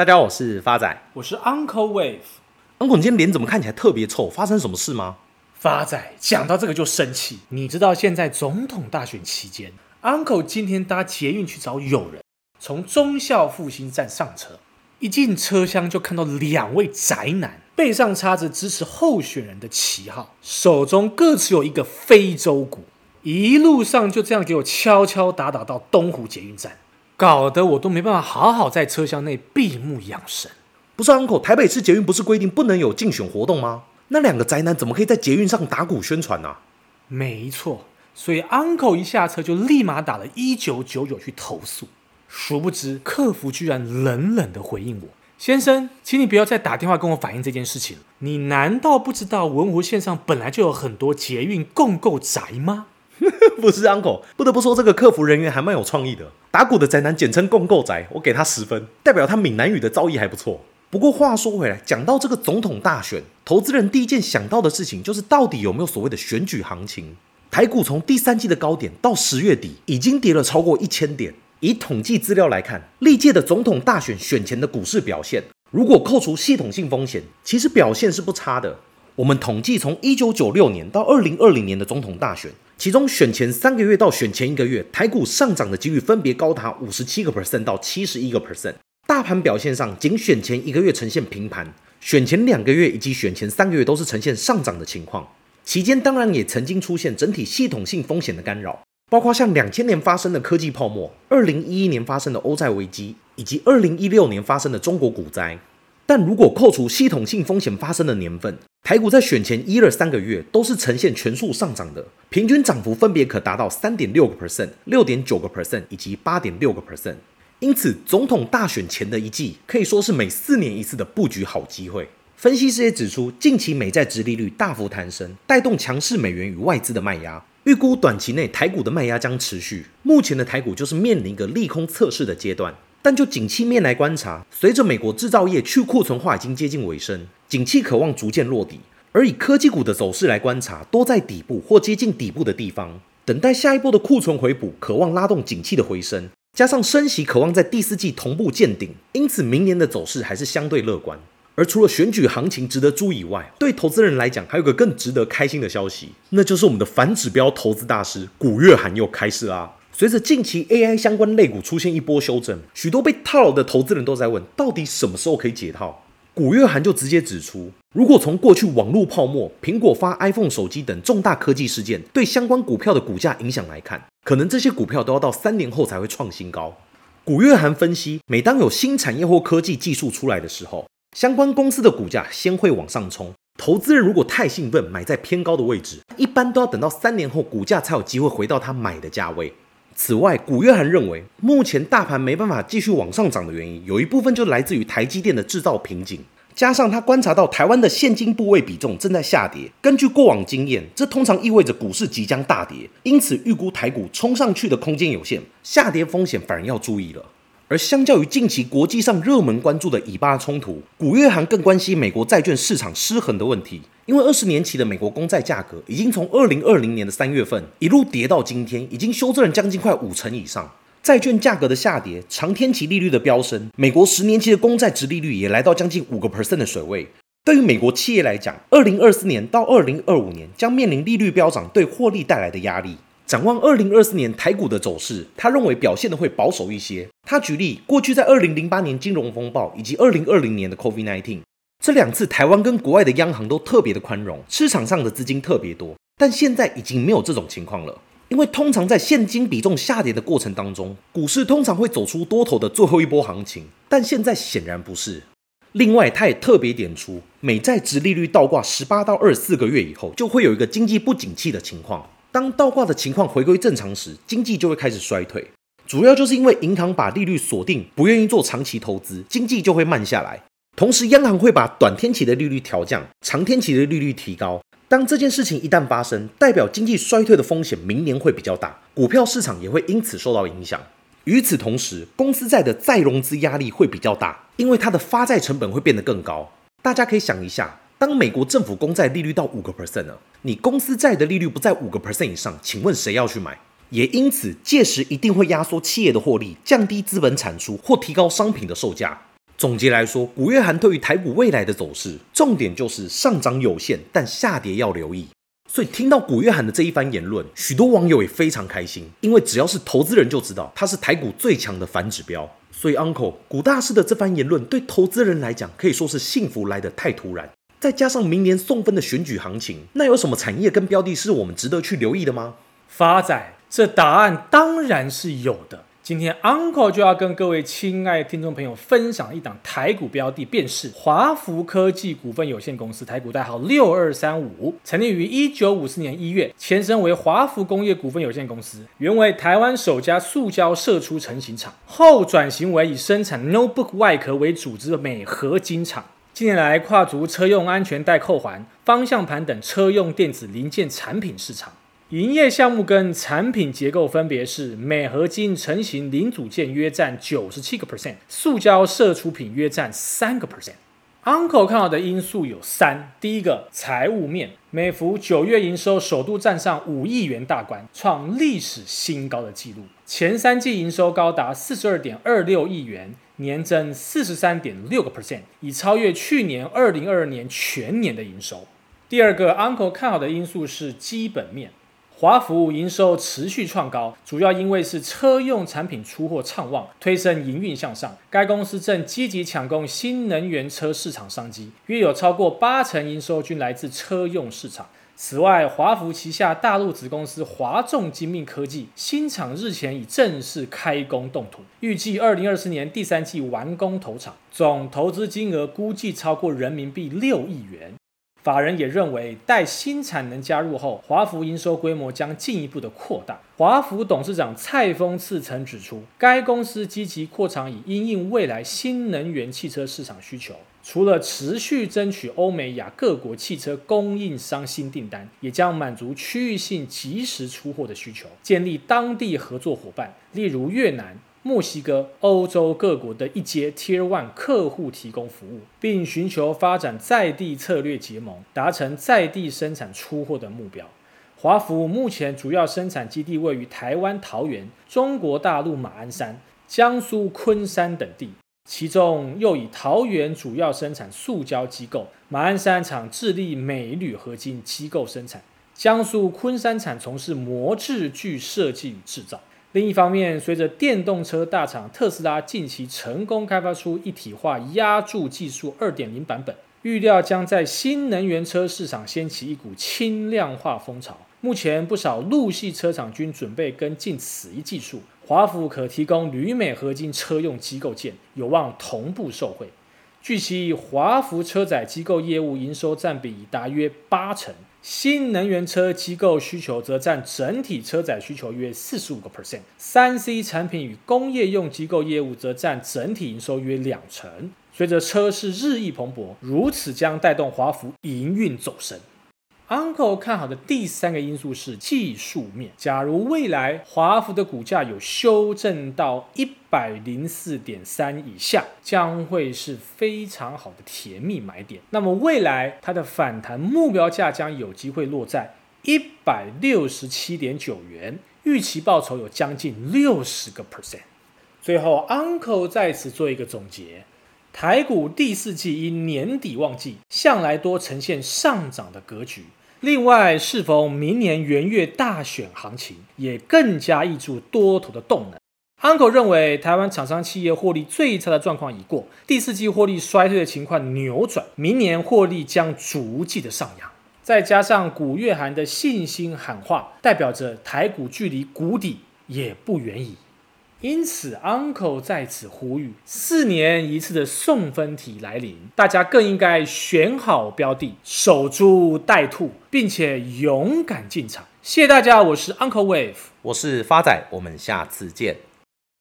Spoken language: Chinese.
大家好，我是发仔，我是 Uncle Wave。Uncle，你今天脸怎么看起来特别臭？发生什么事吗？发仔讲到这个就生气。你知道现在总统大选期间，Uncle 今天搭捷运去找友人，从忠孝复兴站上车，一进车厢就看到两位宅男，背上插着支持候选人的旗号，手中各持有一个非洲鼓，一路上就这样给我敲敲打打到东湖捷运站。搞得我都没办法好好在车厢内闭目养神。不是 Uncle，台北市捷运不是规定不能有竞选活动吗？那两个宅男怎么可以在捷运上打鼓宣传呢、啊？没错，所以 Uncle 一下车就立马打了一九九九去投诉。殊不知客服居然冷冷的回应我：“先生，请你不要再打电话跟我反映这件事情。你难道不知道文湖线上本来就有很多捷运共构宅吗？” 不是 Uncle，不得不说这个客服人员还蛮有创意的。打鼓的宅男简称共构宅，我给他十分，代表他闽南语的造诣还不错。不过话说回来，讲到这个总统大选，投资人第一件想到的事情就是到底有没有所谓的选举行情。台股从第三季的高点到十月底，已经跌了超过一千点。以统计资料来看，历届的总统大选选前的股市表现，如果扣除系统性风险，其实表现是不差的。我们统计从一九九六年到二零二零年的总统大选。其中选前三个月到选前一个月，台股上涨的几率分别高达五十七个 percent 到七十一个 percent。大盘表现上，仅选前一个月呈现平盘，选前两个月以及选前三个月都是呈现上涨的情况。期间当然也曾经出现整体系统性风险的干扰，包括像两千年发生的科技泡沫、二零一一年发生的欧债危机，以及二零一六年发生的中国股灾。但如果扣除系统性风险发生的年份，台股在选前一二三个月都是呈现全数上涨的，平均涨幅分别可达到三点六个 percent、六点九个 percent 以及八点六个 percent。因此，总统大选前的一季可以说是每四年一次的布局好机会。分析师也指出，近期美债殖利率大幅攀升，带动强势美元与外资的卖压，预估短期内台股的卖压将持续。目前的台股就是面临一个利空测试的阶段。但就景气面来观察，随着美国制造业去库存化已经接近尾声，景气可望逐渐落底。而以科技股的走势来观察，多在底部或接近底部的地方，等待下一波的库存回补，渴望拉动景气的回升。加上升息可望在第四季同步见顶，因此明年的走势还是相对乐观。而除了选举行情值得注意以外，对投资人来讲，还有个更值得开心的消息，那就是我们的反指标投资大师古月涵又开市啦。随着近期 AI 相关类股出现一波修正，许多被套牢的投资人都在问，到底什么时候可以解套？古月涵就直接指出，如果从过去网络泡沫、苹果发 iPhone 手机等重大科技事件对相关股票的股价影响来看，可能这些股票都要到三年后才会创新高。古月涵分析，每当有新产业或科技技术出来的时候，相关公司的股价先会往上冲。投资人如果太兴奋，买在偏高的位置，一般都要等到三年后，股价才有机会回到他买的价位。此外，古约翰认为，目前大盘没办法继续往上涨的原因，有一部分就来自于台积电的制造瓶颈，加上他观察到台湾的现金部位比重正在下跌。根据过往经验，这通常意味着股市即将大跌，因此预估台股冲上去的空间有限，下跌风险反而要注意了。而相较于近期国际上热门关注的以巴冲突，古月涵更关心美国债券市场失衡的问题。因为二十年期的美国公债价格已经从二零二零年的三月份一路跌到今天，已经修正了将近快五成以上。债券价格的下跌，长天期利率的飙升，美国十年期的公债殖利率也来到将近五个 percent 的水位。对于美国企业来讲，二零二四年到二零二五年将面临利率飙涨对获利带来的压力。展望二零二四年台股的走势，他认为表现的会保守一些。他举例，过去在二零零八年金融风暴以及二零二零年的 COVID-19 这两次，台湾跟国外的央行都特别的宽容，市场上的资金特别多。但现在已经没有这种情况了，因为通常在现金比重下跌的过程当中，股市通常会走出多头的最后一波行情。但现在显然不是。另外，他也特别点出，美债殖利率倒挂十八到二十四个月以后，就会有一个经济不景气的情况。当倒挂的情况回归正常时，经济就会开始衰退。主要就是因为银行把利率锁定，不愿意做长期投资，经济就会慢下来。同时，央行会把短天期的利率调降，长天期的利率提高。当这件事情一旦发生，代表经济衰退的风险明年会比较大，股票市场也会因此受到影响。与此同时，公司债的再融资压力会比较大，因为它的发债成本会变得更高。大家可以想一下。当美国政府公债利率到五个 percent 了，你公司债的利率不在五个 percent 以上，请问谁要去买？也因此，届时一定会压缩企业的获利，降低资本产出或提高商品的售价。总结来说，古月涵对于台股未来的走势，重点就是上涨有限，但下跌要留意。所以听到古月涵的这一番言论，许多网友也非常开心，因为只要是投资人就知道他是台股最强的反指标。所以 Uncle 古大师的这番言论对投资人来讲可以说是幸福来得太突然，再加上明年送分的选举行情，那有什么产业跟标的是我们值得去留意的吗？发仔，这答案当然是有的。今天 Uncle 就要跟各位亲爱的听众朋友分享一档台股标的，便是华孚科技股份有限公司，台股代号六二三五，成立于一九五四年一月，前身为华孚工业股份有限公司，原为台湾首家塑胶射出成型厂，后转型为以生产 notebook 外壳为主之镁合金厂，近年来跨足车用安全带扣环、方向盘等车用电子零件产品市场。营业项目跟产品结构分别是：镁合金成型零组件约占九十七个 percent，塑胶射出品约占三个 percent。Uncle 看好的因素有三：第一个，财务面，美孚九月营收首度站上五亿元大关，创历史新高的纪录，前三季营收高达四十二点二六亿元，年增四十三点六个 percent，已超越去年二零二二年全年的营收。第二个，Uncle 看好的因素是基本面。华孚营收持续创高，主要因为是车用产品出货畅旺，推升营运向上。该公司正积极抢攻新能源车市场商机，约有超过八成营收均来自车用市场。此外，华孚旗下大陆子公司华众精密科技新厂日前已正式开工动土，预计二零二四年第三季完工投产，总投资金额估计超过人民币六亿元。法人也认为，待新产能加入后，华孚营收规模将进一步的扩大。华孚董事长蔡峰次曾指出，该公司积极扩厂，以因应未来新能源汽车市场需求。除了持续争取欧美亚各国汽车供应商新订单，也将满足区域性及时出货的需求，建立当地合作伙伴，例如越南。墨西哥、欧洲各国的一阶 Tier One 客户提供服务，并寻求发展在地策略结盟，达成在地生产出货的目标。华孚目前主要生产基地位于台湾桃园、中国大陆马鞍山、江苏昆山等地，其中又以桃园主要生产塑胶机构，马鞍山厂致力镁铝合金机构生产，江苏昆山厂从事模制具设计与制造。另一方面，随着电动车大厂特斯拉近期成功开发出一体化压铸技术二点零版本，预料将在新能源车市场掀起一股轻量化风潮。目前，不少陆系车厂均准备跟进此一技术，华孚可提供铝镁合金车用机构件，有望同步受惠。据悉，华孚车载机构业务营收占比已达约八成。新能源车机构需求则占整体车载需求约四十五个 percent，三 C 产品与工业用机构业务则占整体营收约两成。随着车市日益蓬勃，如此将带动华孚营运走升。Uncle 看好的第三个因素是技术面。假如未来华孚的股价有修正到一百零四点三以下，将会是非常好的甜蜜买点。那么未来它的反弹目标价将有机会落在一百六十七点九元，预期报酬有将近六十个 percent。最后，Uncle 在此做一个总结。台股第四季因年底旺季，向来多呈现上涨的格局。另外，适逢明年元月大选行情，也更加挹注多头的动能。Uncle 认为，台湾厂商企业获利最差的状况已过，第四季获利衰退的情况扭转，明年获利将逐季的上扬。再加上古月涵的信心喊话，代表着台股距离谷底也不远矣。因此，Uncle 在此呼吁：四年一次的送分题来临，大家更应该选好标的，守株待兔，并且勇敢进场。谢谢大家，我是 Uncle Wave，我是发仔，我们下次见。